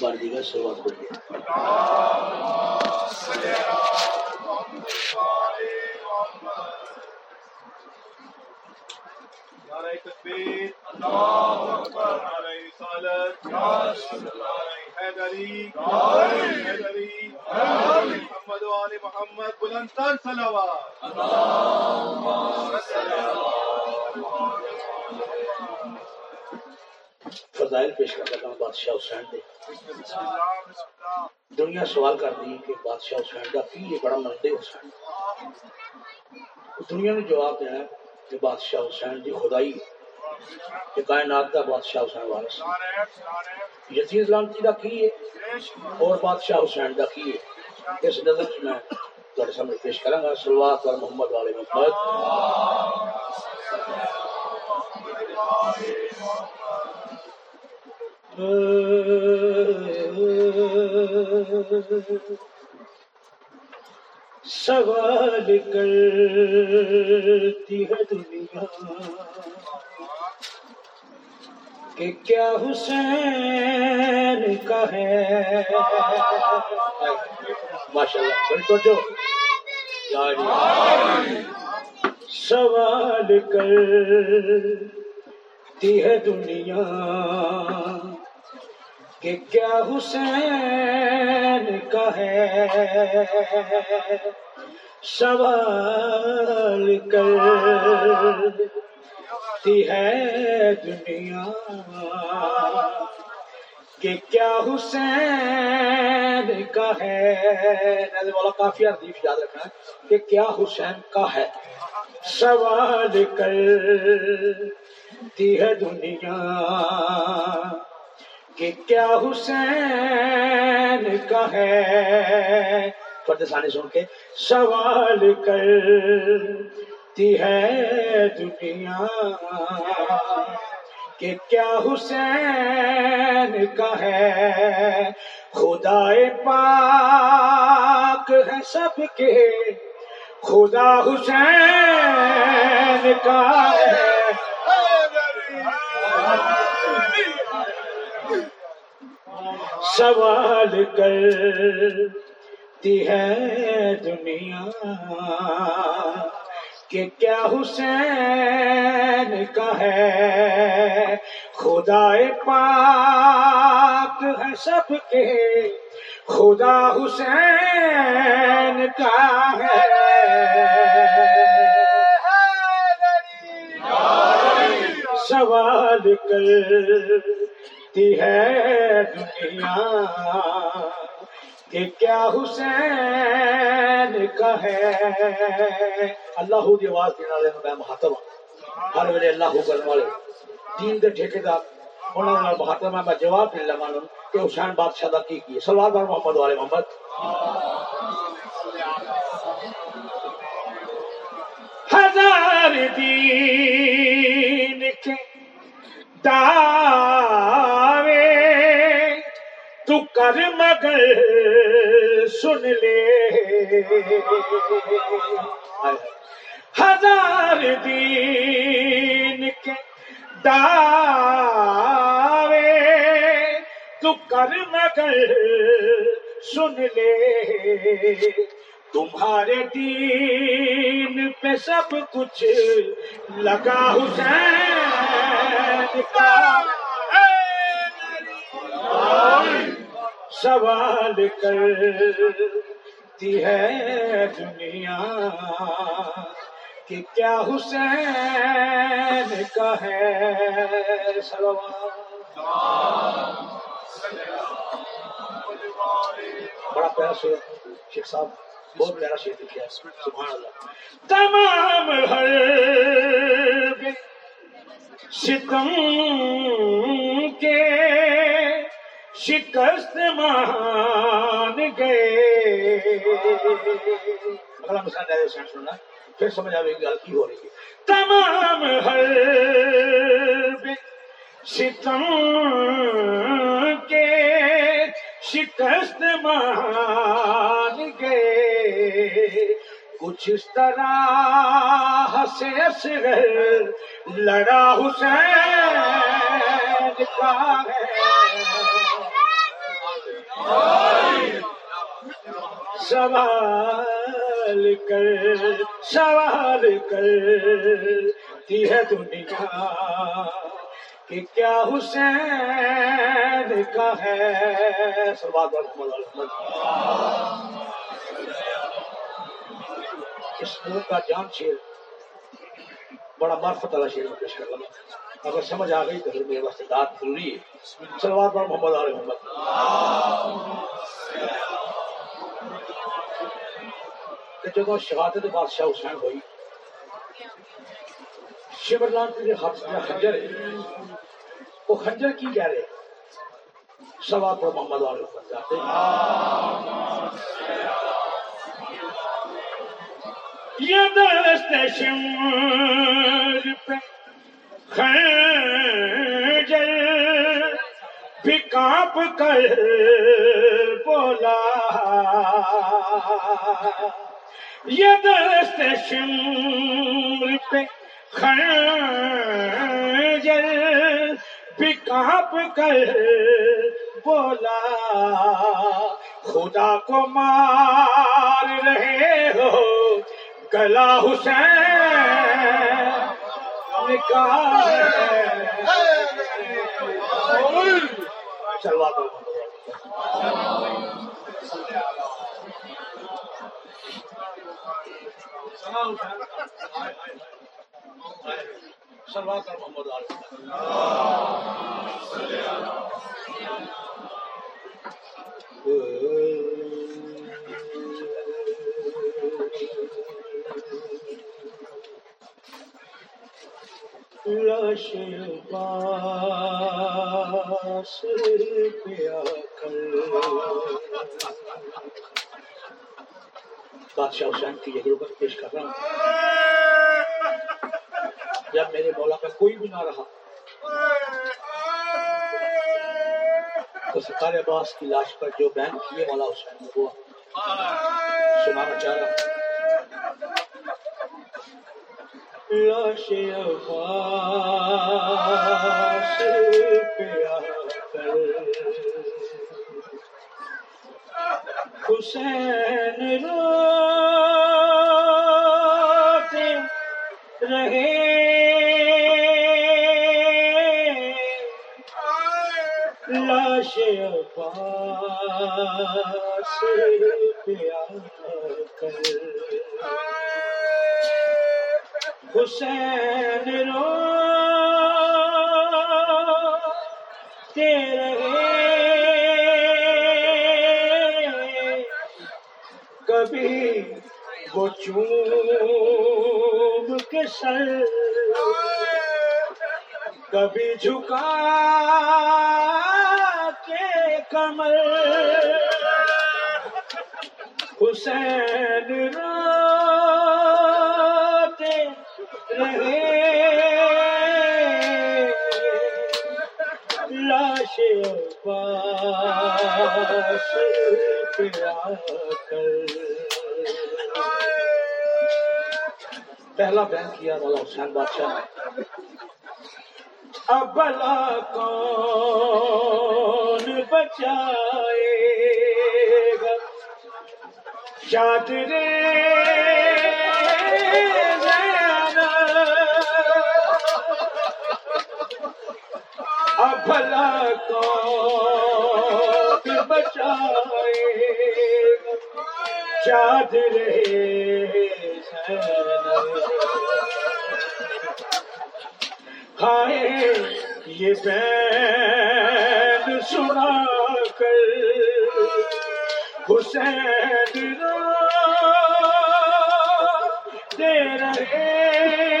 بار دیگر شروعات ہو نعرہ تکبیر اللہ اکبر نعرہ رسالت نعرہ حیدری حیدری محمد و آل محمد بلندتر صلوات فضائل پیش کر لگا بادشاہ حسین دے۔ دنیا سوال کر دی کہ بادشاہ حسین کا کی یہ بڑا مرد حسین دنیا نے جواب دینا ہے کہ بادشاہ حسین دی خدائی، کہ کائنات کا بادشاہ حسین وارث۔ نعرہ یزید اسلام جی کا کی ہے، اور بادشاہ حسین کا کی ہے۔ اس نظر سے میں تھوڑے سامنے پیش کروں گا سلوات اور محمد والے محمد۔ سوال کرتی ہے دنیا کہ کیا حسین کا ہے؟ ماشاء اللہ بڑی سوال کرتی ہے دنیا کہ کیا حسین کا ہے؟ سوال کرتی ہے دنیا کہ کیا حسین کا ہے؟ والا کافی حدیث یاد رکھنا ہے کہ کیا حسین کا ہے؟ سوال کرتی ہے دنیا کہ کیا حسین کا ہے؟ پردسانی سن کے سوال کرتی ہے دنیا کہ کیا حسین کا ہے؟ خدا پاک ہے سب کے، خدا حسین کا ہے۔ سوال کرتی ہے دنیا کہ کیا حسین کا ہے؟ خدا پاک ہے سب کے۔ خدا حسین کا ہے۔ سوال کر کرتی ہے دنیا کہ کیا حسین کا ہے اللہ دی آواز دینے والے میں مہاتم ہوں ہر ویلے اللہ کرنے والے۔ دین دے ٹھیکے دار انہوں نے مہاتم ہے میں جواب دے لگا کہ حسین بادشاہ دا کی کی سلوار بار محمد والے محمد۔ ہزار دین کے دعوے تو کر مگر سن لے ہزار دین کے دعوے تو کر مگر سن لے تمہارے دین پہ سب کچھ لگا حسین کا سوال کرتی ہے دنیا کہ کیا حسین کا ہے سلوات؟ بڑا پیارا شعر شیخ صاحب، بہت پیارا شعر لکھا ہے، سبحان اللہ۔ تمام حرب ستم کے شکست مان گئے۔ اگلا مثال دے سین سننا پھر سمجھ آئے گی گل کی ہو رہی ہے۔ تمام حرب ستم کے شکست مان گئے۔ کچھ اس طرح سے اصغر لڑا حسین کا ہے۔ سوال کر، سوال کرتی ہے دنیا کہ کیا حسین کا ہے؟ سواد اس نور کا جان شیر بڑا مرفت والا شیر پیش کر رہا اگر سمجھ آ گئی تو پھر میرے واسطے داد ضروری ہے۔ سلوار پر محمد علیہ محمد۔ جب شہادت بادشاہ حسین ہوئی شیور لال کے ہاتھ میں خنجر ہے، وہ خنجر کی کہہ رہے سوا پر محمد علیہ محمد جاتے یہ دست شمر پہ خنجر بھی کانپ کر بولا۔ یہ دست شمر پہ خنجر بھی کانپ کر بولا۔ خدا کو مار رہے ہو، گلا حسین۔ چلوا دو سلوا کر محمد لاش باس پیا کر بادشاہ حسین کی یہ غربت پیش کر۔ رہا ہوں جب میرے مولا کا کوئی بھی نہ رہا تو سکار عباس کی لاش پر جو بین کیے مولا حسین ہوا۔ سنانا چاہ رہا ہوں لاش عباس پیا کر حسین روتے رہے۔ لاش عباس پیا کر۔ حسین رو۔ رہے کبھی وہ چوب کے سر کبھی جھکا کے کمر۔ حسین روتے رہے لاش کر پہلا بیان کیا والا حسین بادشاہ نے؟ اب کون بچائے گا۔ چادر بھلا کون بچائے گا۔ چادر ہائے یہ بین سنا کر۔ حسین رو دے رہے۔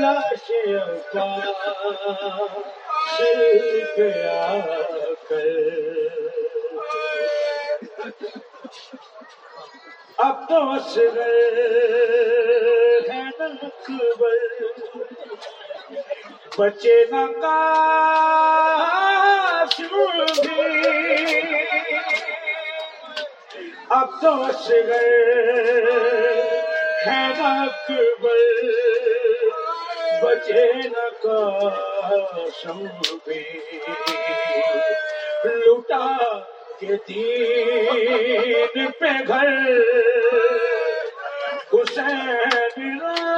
لاش کا سر پہ آ کر اب تو اصغر ہے نقبر بچے نہ قاسم بھی اب تو اصغر ہے نقبر بچے نہ قاسم بھی۔ لوٹا کہ دین پہ گھر۔ حسین رہے۔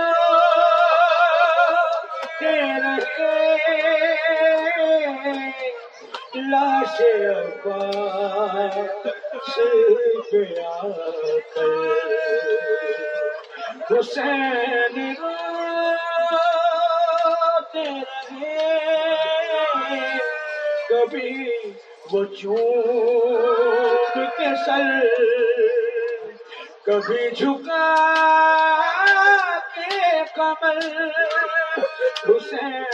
لاش پہ آ کر حسین رہے کبھی وہ کے سر کبھی جھکا کے کمل حسین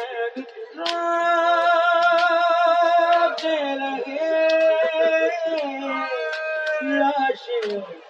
روتے رہے